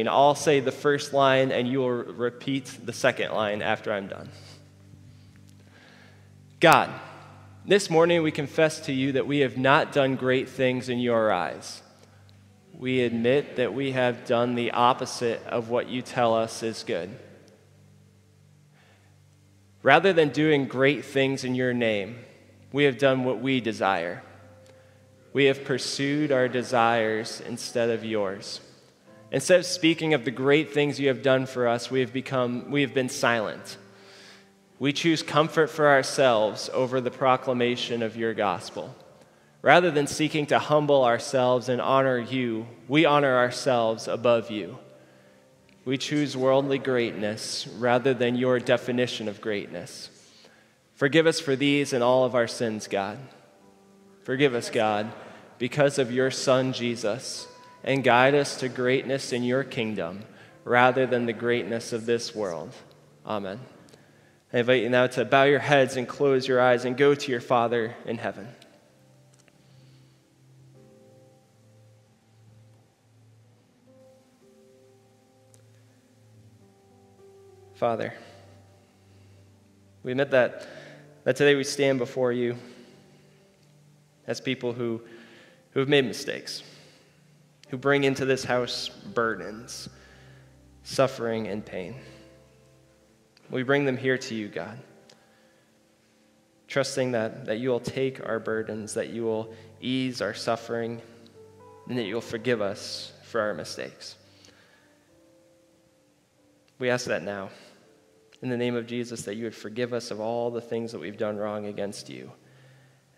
I'll say the first line and you will repeat the second line after I'm done. God, this morning we confess to you that we have not done great things in your eyes. We admit that we have done the opposite of what you tell us is good. Rather than doing great things in your name, we have done what we desire. We have pursued our desires instead of yours. Instead of speaking of the great things you have done for us, we have become we have been silent. We choose comfort for ourselves over the proclamation of your gospel. Rather than seeking to humble ourselves and honor you, we honor ourselves above you. We choose worldly greatness rather than your definition of greatness. Forgive us for these and all of our sins, God. Forgive us, God, because of your Son, Jesus, and guide us to greatness in your kingdom rather than the greatness of this world. Amen. I invite you now to bow your heads and close your eyes and go to your Father in heaven. Father, we admit that, that today we stand before you as people who, who have made mistakes, who bring into this house burdens, suffering, and pain. We bring them here to you, God, trusting that, that you will take our burdens, that you will ease our suffering, and that you will forgive us for our mistakes. We ask that now in the name of Jesus that you would forgive us of all the things that we've done wrong against you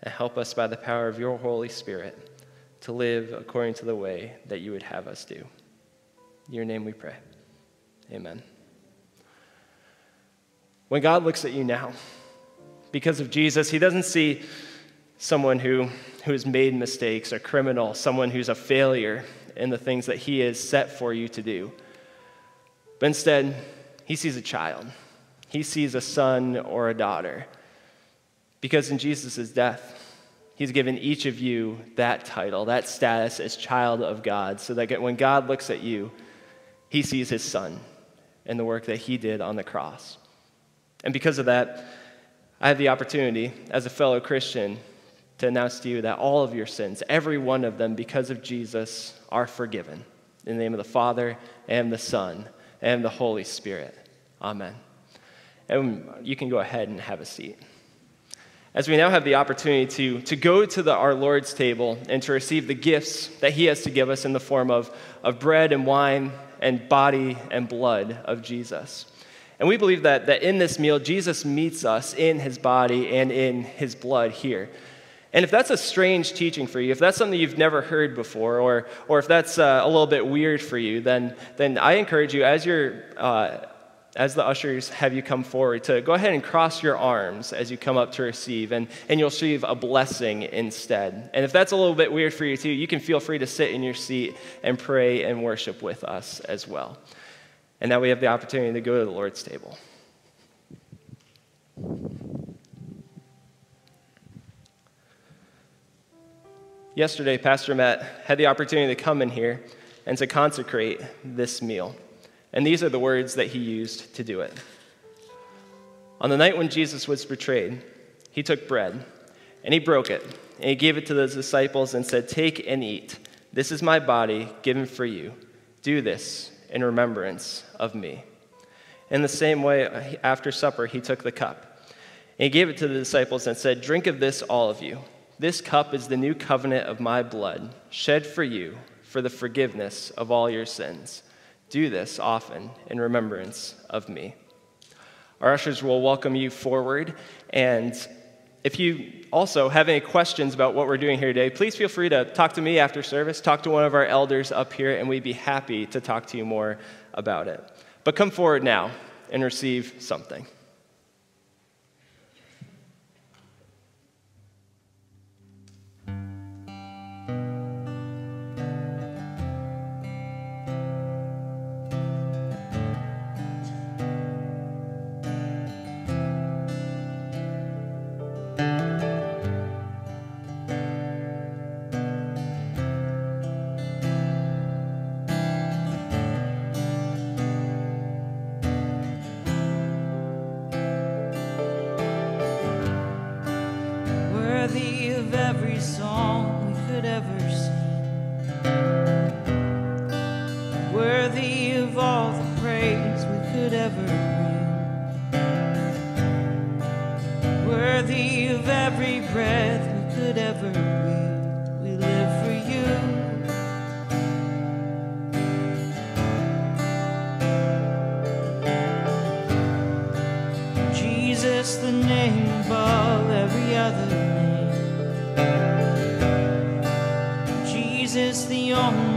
and help us by the power of your Holy Spirit to live according to the way that you would have us do. In your name we pray. Amen. When God looks at you now, because of Jesus, he doesn't see someone who, who has made mistakes, a criminal, someone who's a failure in the things that he has set for you to do. But instead, he sees a child he sees a son or a daughter. Because in Jesus' death, He's given each of you that title, that status as child of God, so that when God looks at you, He sees His Son and the work that He did on the cross. And because of that, I have the opportunity as a fellow Christian to announce to you that all of your sins, every one of them, because of Jesus, are forgiven. In the name of the Father, and the Son, and the Holy Spirit. Amen. And you can go ahead and have a seat. As we now have the opportunity to, to go to the, our Lord's table and to receive the gifts that He has to give us in the form of, of bread and wine and body and blood of Jesus. And we believe that, that in this meal, Jesus meets us in His body and in His blood here. And if that's a strange teaching for you, if that's something you've never heard before, or, or if that's uh, a little bit weird for you, then, then I encourage you, as you're uh, as the ushers have you come forward, to go ahead and cross your arms as you come up to receive, and, and you'll receive a blessing instead. And if that's a little bit weird for you too, you can feel free to sit in your seat and pray and worship with us as well. And now we have the opportunity to go to the Lord's table. Yesterday, Pastor Matt had the opportunity to come in here and to consecrate this meal. And these are the words that he used to do it. On the night when Jesus was betrayed, he took bread and he broke it and he gave it to the disciples and said, Take and eat. This is my body given for you. Do this in remembrance of me. In the same way, after supper, he took the cup. And he gave it to the disciples and said, Drink of this, all of you. This cup is the new covenant of my blood, shed for you for the forgiveness of all your sins. Do this often in remembrance of me. Our ushers will welcome you forward. And if you also have any questions about what we're doing here today, please feel free to talk to me after service, talk to one of our elders up here, and we'd be happy to talk to you more about it. But come forward now and receive something. the name above every other name. Jesus, the only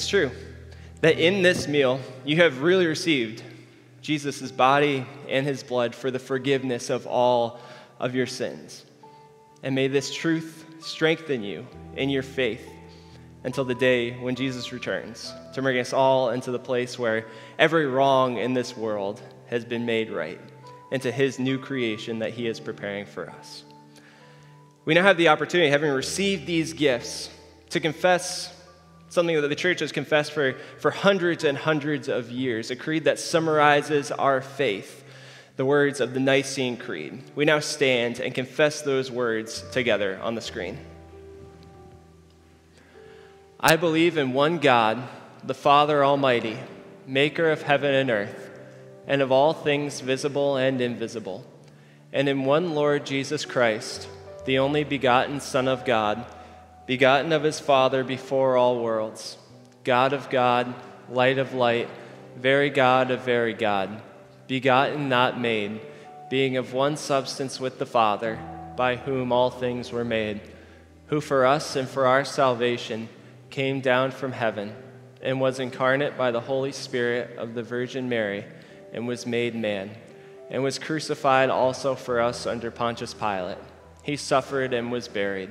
It's true that in this meal you have really received Jesus' body and his blood for the forgiveness of all of your sins. And may this truth strengthen you in your faith until the day when Jesus returns to bring us all into the place where every wrong in this world has been made right, into his new creation that he is preparing for us. We now have the opportunity, having received these gifts, to confess something that the church has confessed for, for hundreds and hundreds of years, a creed that summarizes our faith, the words of the Nicene Creed. We now stand and confess those words together on the screen. I believe in one God, the Father Almighty, maker of heaven and earth, and of all things visible and invisible, and in one Lord Jesus Christ, the only begotten Son of God, begotten of his Father before all worlds, God of God, light of light, very God of very God, begotten, not made, being of one substance with the Father, by whom all things were made, who for us and for our salvation, came down from heaven and was incarnate by the Holy Spirit of the Virgin Mary and was made man, and was crucified also for us under Pontius Pilate. He suffered and was buried.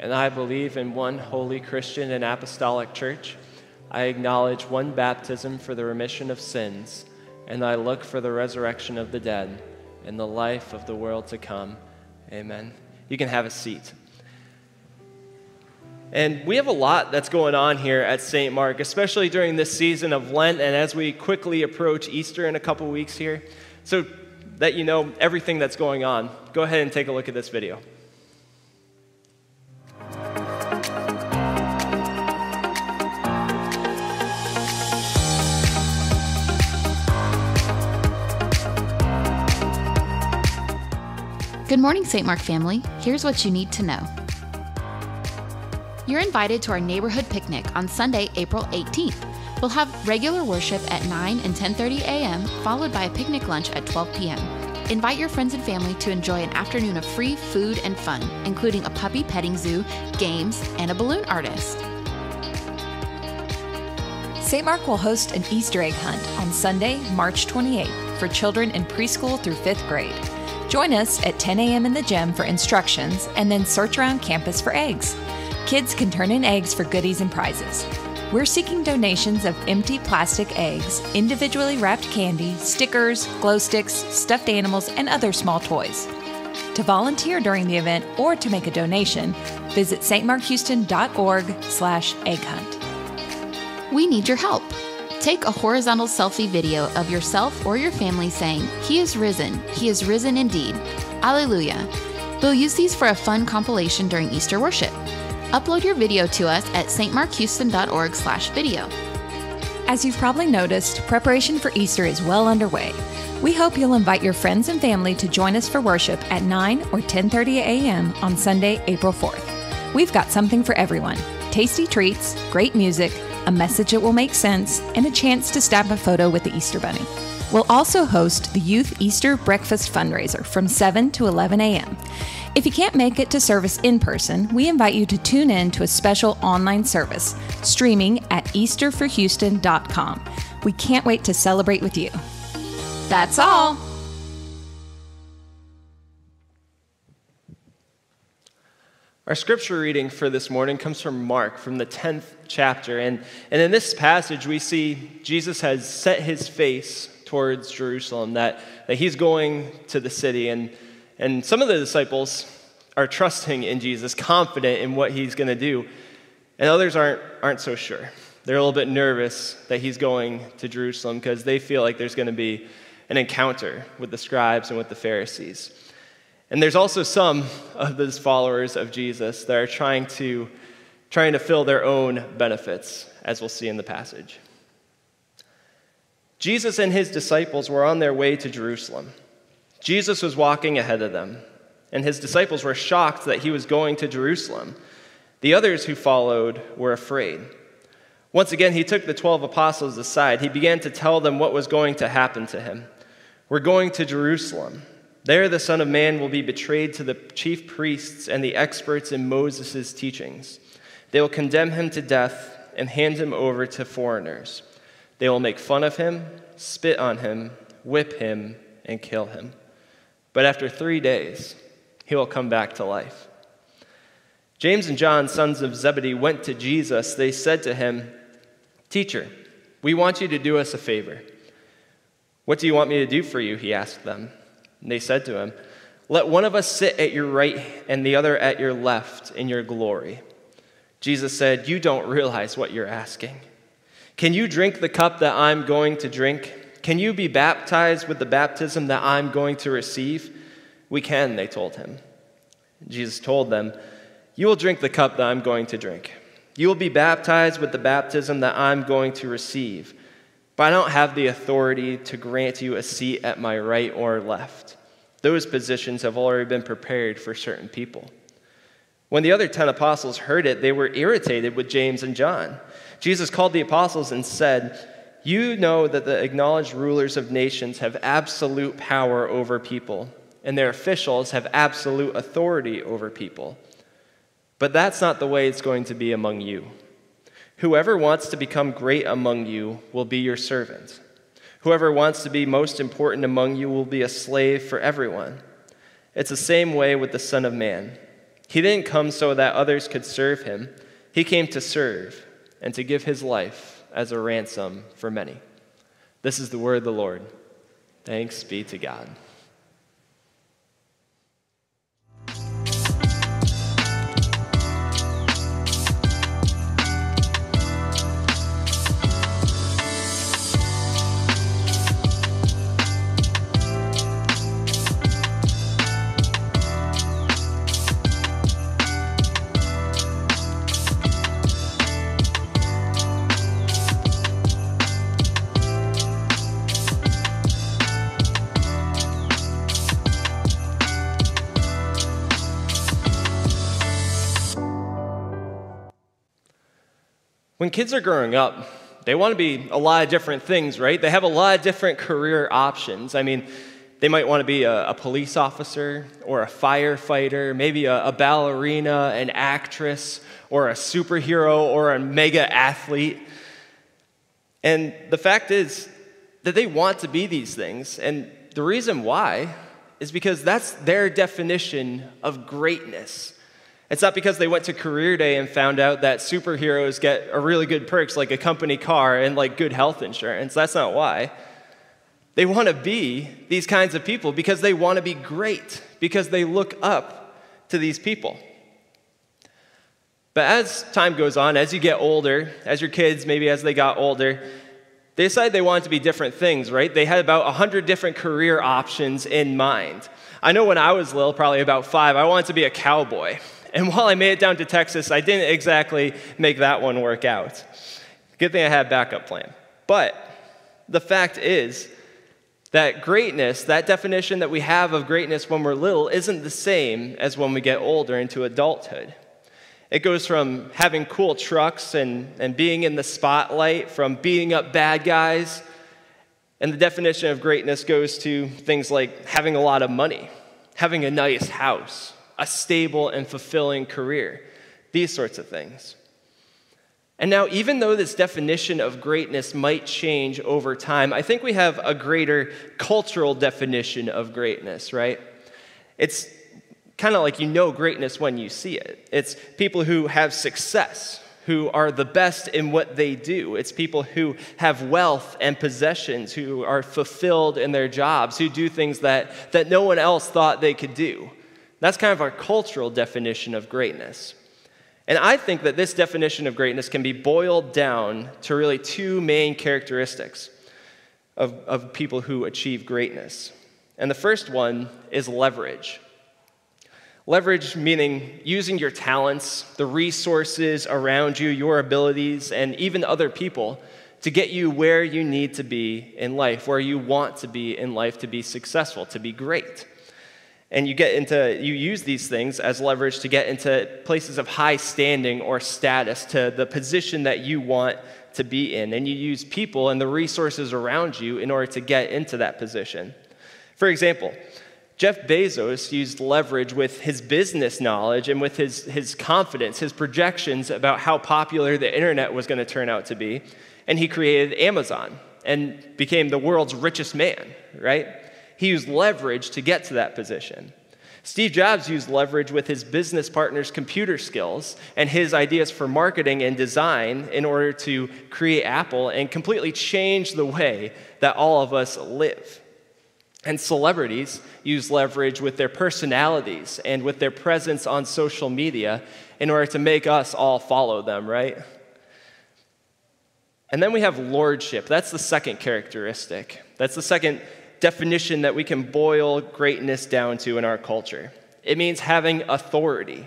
And I believe in one holy Christian and apostolic church. I acknowledge one baptism for the remission of sins, and I look for the resurrection of the dead and the life of the world to come. Amen. You can have a seat. And we have a lot that's going on here at St. Mark, especially during this season of Lent and as we quickly approach Easter in a couple weeks here. So that you know everything that's going on, go ahead and take a look at this video. Good morning, St. Mark family. Here's what you need to know. You're invited to our neighborhood picnic on Sunday, April 18th. We'll have regular worship at 9 and 10:30 a.m., followed by a picnic lunch at 12 p.m. Invite your friends and family to enjoy an afternoon of free food and fun, including a puppy petting zoo, games, and a balloon artist. St. Mark will host an Easter egg hunt on Sunday, March 28th for children in preschool through fifth grade. Join us at 10 a.m. in the gym for instructions and then search around campus for eggs. Kids can turn in eggs for goodies and prizes. We're seeking donations of empty plastic eggs, individually wrapped candy, stickers, glow sticks, stuffed animals, and other small toys. To volunteer during the event or to make a donation, visit stmarkhouston.org slash egg hunt. We need your help. Take a horizontal selfie video of yourself or your family saying, He is risen, He is risen indeed. Alleluia. We'll use these for a fun compilation during Easter worship. Upload your video to us at stmarkhouston.org slash video. As you've probably noticed, preparation for Easter is well underway. We hope you'll invite your friends and family to join us for worship at 9 or 10:30 a.m. on Sunday, April 4th. We've got something for everyone. Tasty treats, great music, a message that will make sense, and a chance to snap a photo with the Easter Bunny. We'll also host the Youth Easter Breakfast fundraiser from 7 to 11 a.m. If you can't make it to service in person, we invite you to tune in to a special online service streaming at easterforhouston.com. We can't wait to celebrate with you. That's all. Our scripture reading for this morning comes from Mark, from the 10th chapter. And, and in this passage, we see Jesus has set his face towards Jerusalem, that, that he's going to the city. And, and some of the disciples are trusting in Jesus, confident in what he's going to do. And others aren't, aren't so sure. They're a little bit nervous that he's going to Jerusalem because they feel like there's going to be an encounter with the scribes and with the Pharisees. And there's also some of those followers of Jesus that are trying to, trying to fill their own benefits, as we'll see in the passage. Jesus and his disciples were on their way to Jerusalem. Jesus was walking ahead of them, and his disciples were shocked that he was going to Jerusalem. The others who followed were afraid. Once again, he took the 12 apostles aside. He began to tell them what was going to happen to him. We're going to Jerusalem. There, the Son of Man will be betrayed to the chief priests and the experts in Moses' teachings. They will condemn him to death and hand him over to foreigners. They will make fun of him, spit on him, whip him, and kill him. But after three days, he will come back to life. James and John, sons of Zebedee, went to Jesus. They said to him, Teacher, we want you to do us a favor. What do you want me to do for you? He asked them. And they said to him, Let one of us sit at your right and the other at your left in your glory. Jesus said, You don't realize what you're asking. Can you drink the cup that I'm going to drink? Can you be baptized with the baptism that I'm going to receive? We can, they told him. Jesus told them, You will drink the cup that I'm going to drink. You will be baptized with the baptism that I'm going to receive. But I don't have the authority to grant you a seat at my right or left. Those positions have already been prepared for certain people. When the other 10 apostles heard it, they were irritated with James and John. Jesus called the apostles and said, You know that the acknowledged rulers of nations have absolute power over people, and their officials have absolute authority over people. But that's not the way it's going to be among you. Whoever wants to become great among you will be your servant. Whoever wants to be most important among you will be a slave for everyone. It's the same way with the Son of Man. He didn't come so that others could serve him, he came to serve and to give his life as a ransom for many. This is the word of the Lord. Thanks be to God. When kids are growing up, they want to be a lot of different things, right? They have a lot of different career options. I mean, they might want to be a, a police officer or a firefighter, maybe a, a ballerina, an actress, or a superhero or a mega athlete. And the fact is that they want to be these things. And the reason why is because that's their definition of greatness. It's not because they went to career day and found out that superheroes get a really good perks like a company car and like good health insurance. That's not why. They want to be these kinds of people because they want to be great, because they look up to these people. But as time goes on, as you get older, as your kids, maybe as they got older, they decided they wanted to be different things, right? They had about 100 different career options in mind. I know when I was little, probably about five, I wanted to be a cowboy. And while I made it down to Texas, I didn't exactly make that one work out. Good thing I had backup plan. But the fact is that greatness, that definition that we have of greatness when we're little, isn't the same as when we get older into adulthood. It goes from having cool trucks and, and being in the spotlight, from beating up bad guys. And the definition of greatness goes to things like having a lot of money, having a nice house, a stable and fulfilling career, these sorts of things. And now, even though this definition of greatness might change over time, I think we have a greater cultural definition of greatness, right? It's kind of like you know greatness when you see it. It's people who have success, who are the best in what they do. It's people who have wealth and possessions, who are fulfilled in their jobs, who do things that, that no one else thought they could do. That's kind of our cultural definition of greatness. And I think that this definition of greatness can be boiled down to really two main characteristics of, of people who achieve greatness. And the first one is leverage. Leverage meaning using your talents, the resources around you, your abilities, and even other people to get you where you need to be in life, where you want to be in life to be successful, to be great. And you get into, you use these things as leverage to get into places of high standing or status, to the position that you want to be in, and you use people and the resources around you in order to get into that position. For example, Jeff Bezos used leverage with his business knowledge and with his, his confidence, his projections about how popular the internet was going to turn out to be. And he created Amazon and became the world's richest man, right? He used leverage to get to that position. Steve Jobs used leverage with his business partner's computer skills and his ideas for marketing and design in order to create Apple and completely change the way that all of us live. And celebrities use leverage with their personalities and with their presence on social media in order to make us all follow them, right? And then we have lordship. That's the second characteristic. That's the second definition that we can boil greatness down to in our culture. It means having authority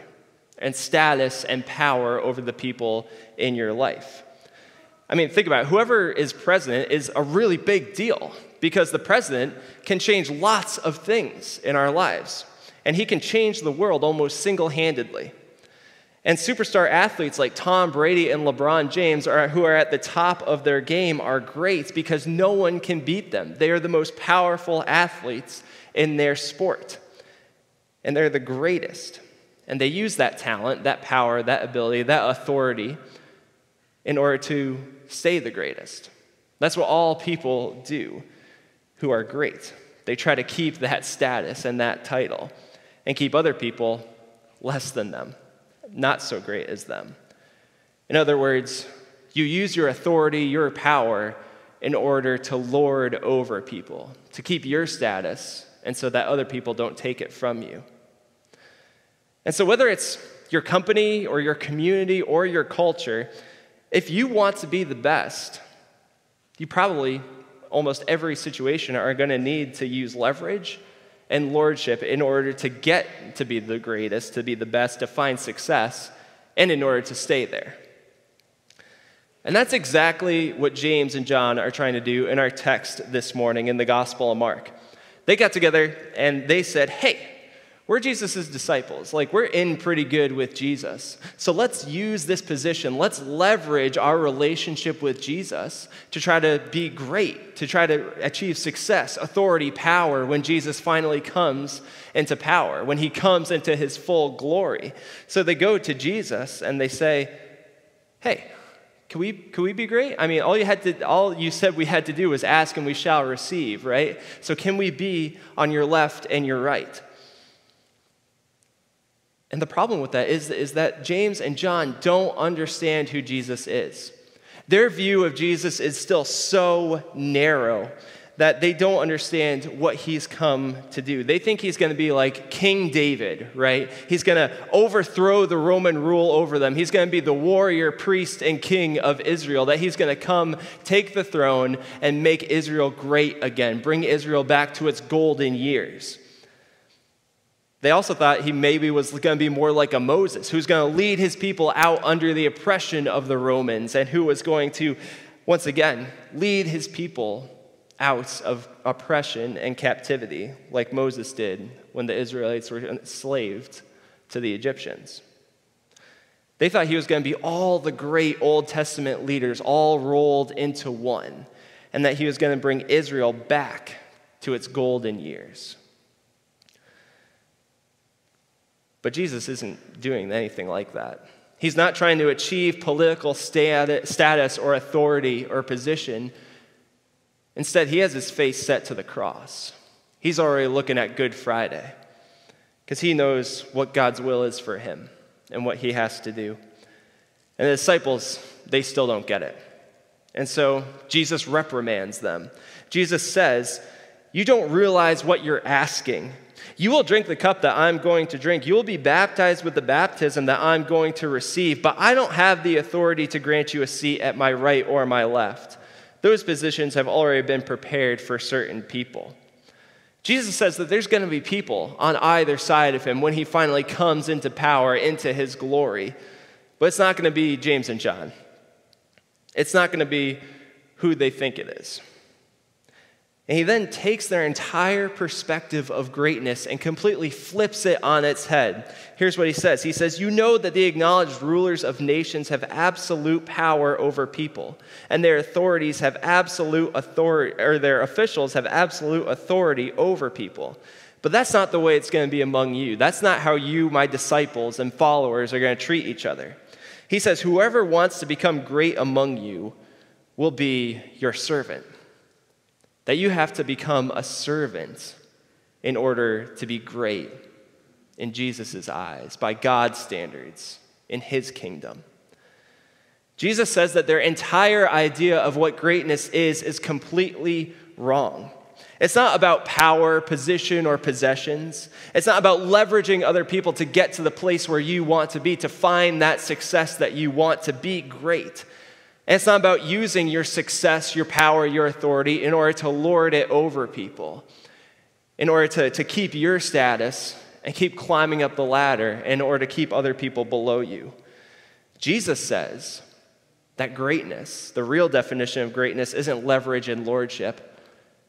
and status and power over the people in your life. I mean, think about it. Whoever is president is a really big deal because the president can change lots of things in our lives, and he can change the world almost single handedly. And superstar athletes like Tom Brady and LeBron James, are, who are at the top of their game, are great because no one can beat them. They are the most powerful athletes in their sport, and they're the greatest. And they use that talent, that power, that ability, that authority in order to stay the greatest. That's what all people do who are great. They try to keep that status and that title and keep other people less than them, not so great as them. In other words, you use your authority, your power, in order to lord over people, to keep your status, and so that other people don't take it from you. And so, whether it's your company or your community or your culture, if you want to be the best, you probably almost every situation are going to need to use leverage and lordship in order to get to be the greatest, to be the best, to find success, and in order to stay there. And that's exactly what James and John are trying to do in our text this morning in the Gospel of Mark. They got together and they said, Hey, we're Jesus' disciples. Like, we're in pretty good with Jesus. So let's use this position. Let's leverage our relationship with Jesus to try to be great, to try to achieve success, authority, power when Jesus finally comes into power, when he comes into his full glory. So they go to Jesus and they say, Hey, can we, can we be great? I mean, all you, had to, all you said we had to do was ask and we shall receive, right? So can we be on your left and your right? And the problem with that is, is that James and John don't understand who Jesus is. Their view of Jesus is still so narrow that they don't understand what he's come to do. They think he's going to be like King David, right? He's going to overthrow the Roman rule over them. He's going to be the warrior, priest, and king of Israel, that he's going to come, take the throne, and make Israel great again, bring Israel back to its golden years. They also thought he maybe was going to be more like a Moses, who's going to lead his people out under the oppression of the Romans and who was going to, once again, lead his people out of oppression and captivity, like Moses did when the Israelites were enslaved to the Egyptians. They thought he was going to be all the great Old Testament leaders all rolled into one, and that he was going to bring Israel back to its golden years. But Jesus isn't doing anything like that. He's not trying to achieve political status or authority or position. Instead, he has his face set to the cross. He's already looking at Good Friday because he knows what God's will is for him and what he has to do. And the disciples, they still don't get it. And so Jesus reprimands them. Jesus says, You don't realize what you're asking. You will drink the cup that I'm going to drink. You will be baptized with the baptism that I'm going to receive, but I don't have the authority to grant you a seat at my right or my left. Those positions have already been prepared for certain people. Jesus says that there's going to be people on either side of him when he finally comes into power, into his glory. But it's not going to be James and John. It's not going to be who they think it is. And he then takes their entire perspective of greatness and completely flips it on its head. Here's what he says He says, You know that the acknowledged rulers of nations have absolute power over people, and their authorities have absolute authority, or their officials have absolute authority over people. But that's not the way it's going to be among you. That's not how you, my disciples and followers, are going to treat each other. He says, Whoever wants to become great among you will be your servant that you have to become a servant in order to be great in Jesus' eyes, by God's standards, in his kingdom. Jesus says that their entire idea of what greatness is is completely wrong. It's not about power, position, or possessions. It's not about leveraging other people to get to the place where you want to be, to find that success that you want to be great. And it's not about using your success, your power, your authority in order to lord it over people, in order to, to keep your status and keep climbing up the ladder in order to keep other people below you. Jesus says that greatness, the real definition of greatness, isn't leverage and lordship,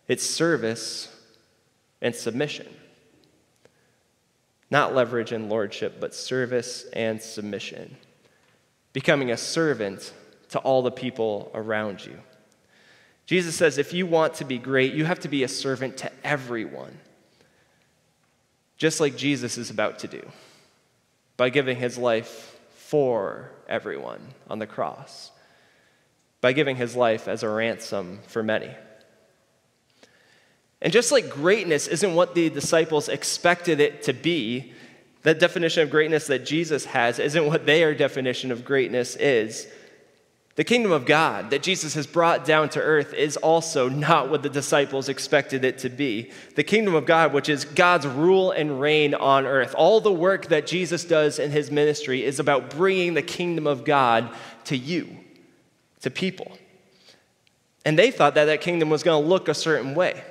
it's service and submission. Not leverage and lordship, but service and submission. Becoming a servant to all the people around you. Jesus says if you want to be great, you have to be a servant to everyone, just like Jesus is about to do by giving his life for everyone on the cross, by giving his life as a ransom for many. And just like greatness isn't what the disciples expected it to be, that definition of greatness that Jesus has isn't what their definition of greatness is. The kingdom of God that Jesus has brought down to earth is also not what the disciples expected it to be. The kingdom of God, which is God's rule and reign on earth, all the work that Jesus does in his ministry is about bringing the kingdom of God to you, to people. And they thought that that kingdom was going to look a certain way.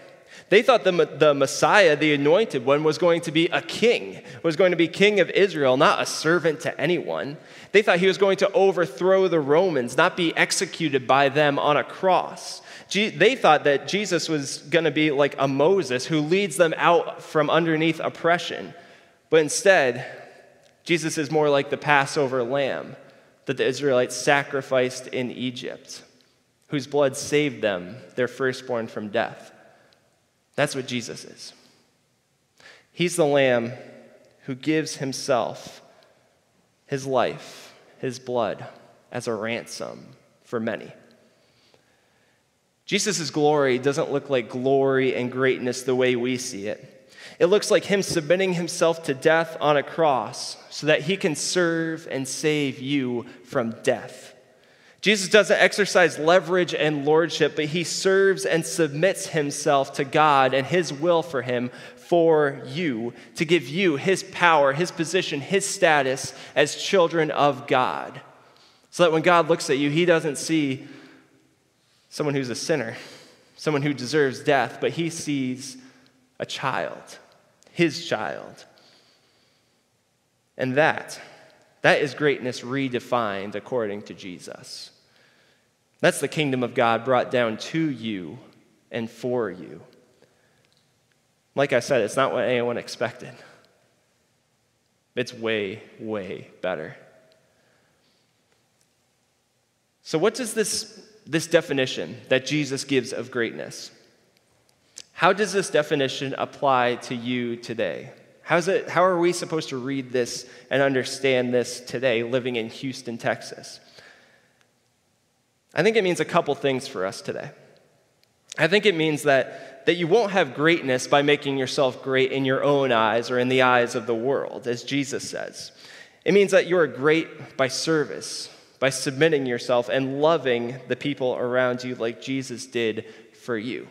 They thought the, the Messiah, the anointed one, was going to be a king, was going to be king of Israel, not a servant to anyone. They thought he was going to overthrow the Romans, not be executed by them on a cross. They thought that Jesus was going to be like a Moses who leads them out from underneath oppression. But instead, Jesus is more like the Passover lamb that the Israelites sacrificed in Egypt, whose blood saved them, their firstborn, from death. That's what Jesus is. He's the lamb who gives himself, his life, his blood, as a ransom for many. Jesus' glory doesn't look like glory and greatness the way we see it. It looks like him submitting himself to death on a cross so that he can serve and save you from death. Jesus doesn't exercise leverage and lordship, but he serves and submits himself to God and his will for him for you, to give you his power, his position, his status as children of God. So that when God looks at you, he doesn't see someone who's a sinner, someone who deserves death, but he sees a child, his child. And that, that is greatness redefined according to Jesus. That's the kingdom of God brought down to you and for you. Like I said, it's not what anyone expected. It's way, way better. So, what does this, this definition that Jesus gives of greatness? How does this definition apply to you today? How's it, how are we supposed to read this and understand this today, living in Houston, Texas? I think it means a couple things for us today. I think it means that, that you won't have greatness by making yourself great in your own eyes or in the eyes of the world, as Jesus says. It means that you are great by service, by submitting yourself and loving the people around you like Jesus did for you.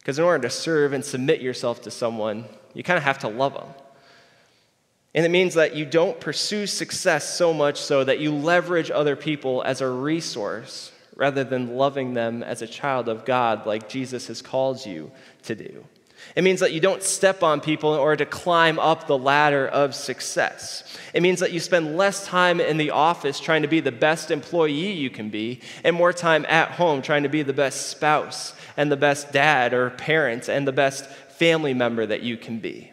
Because in order to serve and submit yourself to someone, you kind of have to love them. And it means that you don't pursue success so much so that you leverage other people as a resource rather than loving them as a child of God like Jesus has called you to do. It means that you don't step on people in order to climb up the ladder of success. It means that you spend less time in the office trying to be the best employee you can be, and more time at home trying to be the best spouse and the best dad or parent and the best family member that you can be,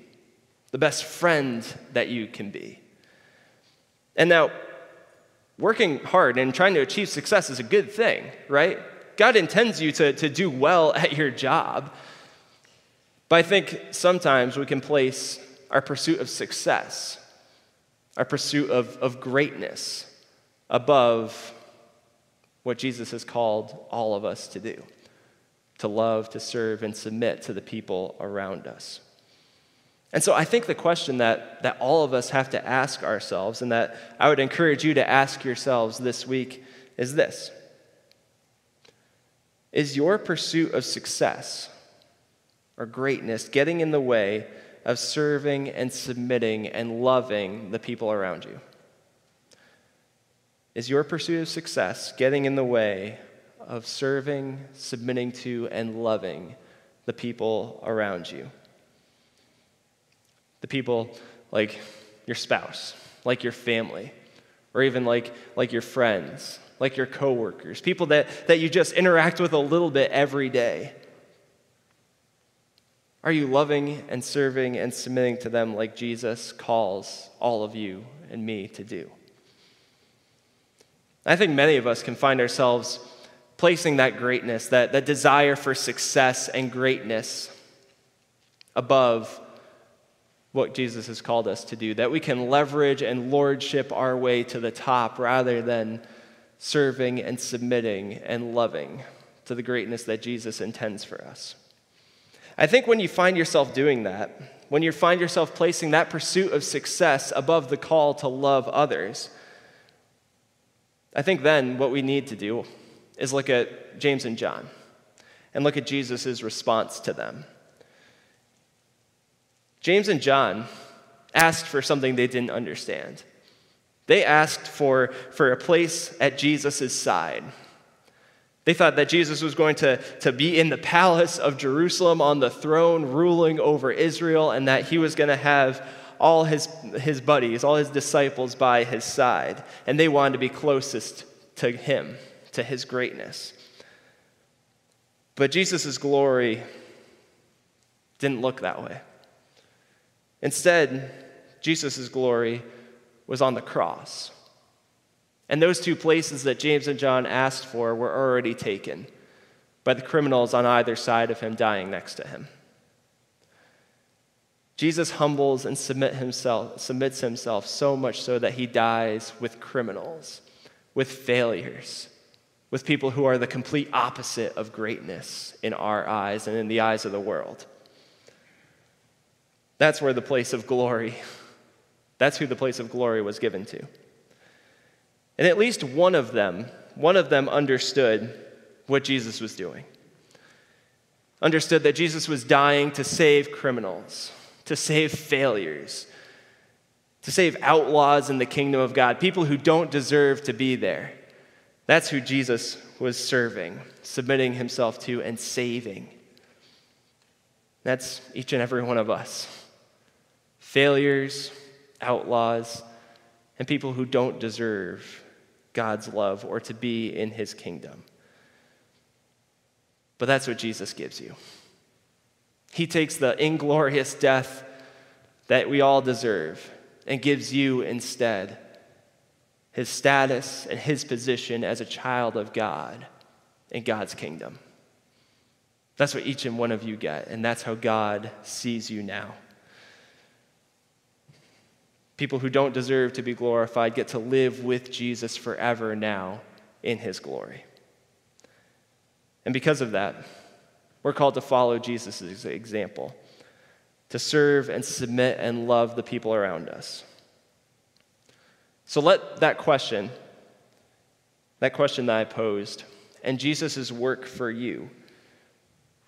the best friend that you can be. And now, working hard and trying to achieve success is a good thing, right? God intends you to, to do well at your job. But I think sometimes we can place our pursuit of success, our pursuit of, of greatness, above what Jesus has called all of us to do to love, to serve, and submit to the people around us. And so I think the question that, that all of us have to ask ourselves, and that I would encourage you to ask yourselves this week, is this Is your pursuit of success or greatness getting in the way of serving and submitting and loving the people around you? Is your pursuit of success getting in the way of serving, submitting to, and loving the people around you? The people like your spouse, like your family, or even like, like your friends, like your coworkers, people that, that you just interact with a little bit every day. Are you loving and serving and submitting to them like Jesus calls all of you and me to do? I think many of us can find ourselves placing that greatness, that, that desire for success and greatness above what Jesus has called us to do, that we can leverage and lordship our way to the top rather than serving and submitting and loving to the greatness that Jesus intends for us. I think when you find yourself doing that, when you find yourself placing that pursuit of success above the call to love others, I think then what we need to do is look at James and John and look at Jesus' response to them. James and John asked for something they didn't understand. They asked for, for a place at Jesus' side. They thought that Jesus was going to, to be in the palace of Jerusalem on the throne, ruling over Israel, and that he was going to have all his, his buddies, all his disciples by his side. And they wanted to be closest to him, to his greatness. But Jesus' glory didn't look that way. Instead, Jesus' glory was on the cross. And those two places that James and John asked for were already taken by the criminals on either side of him dying next to him. Jesus humbles and submit himself, submits himself so much so that he dies with criminals, with failures, with people who are the complete opposite of greatness in our eyes and in the eyes of the world. That's where the place of glory, that's who the place of glory was given to. And at least one of them, one of them understood what Jesus was doing. Understood that Jesus was dying to save criminals, to save failures, to save outlaws in the kingdom of God, people who don't deserve to be there. That's who Jesus was serving, submitting himself to, and saving. That's each and every one of us. Failures, outlaws, and people who don't deserve God's love or to be in his kingdom. But that's what Jesus gives you. He takes the inglorious death that we all deserve and gives you instead his status and his position as a child of God in God's kingdom. That's what each and one of you get, and that's how God sees you now. People who don't deserve to be glorified get to live with Jesus forever now in his glory. And because of that, we're called to follow Jesus' example, to serve and submit and love the people around us. So let that question, that question that I posed, and Jesus' work for you,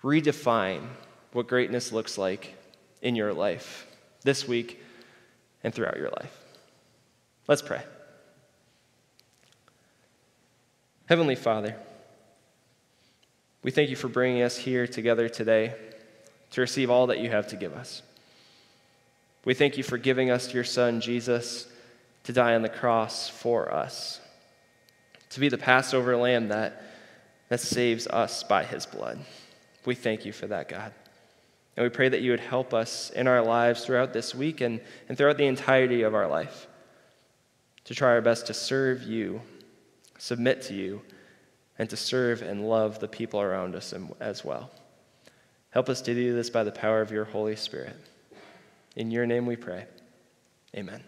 redefine what greatness looks like in your life this week and throughout your life. Let's pray. Heavenly Father, we thank you for bringing us here together today to receive all that you have to give us. We thank you for giving us your Son, Jesus, to die on the cross for us, to be the Passover lamb that, that saves us by his blood. We thank you for that, God. And we pray that you would help us in our lives throughout this week and, and throughout the entirety of our life to try our best to serve you, submit to you, and to serve and love the people around us as well. Help us to do this by the power of your Holy Spirit. In your name we pray. Amen.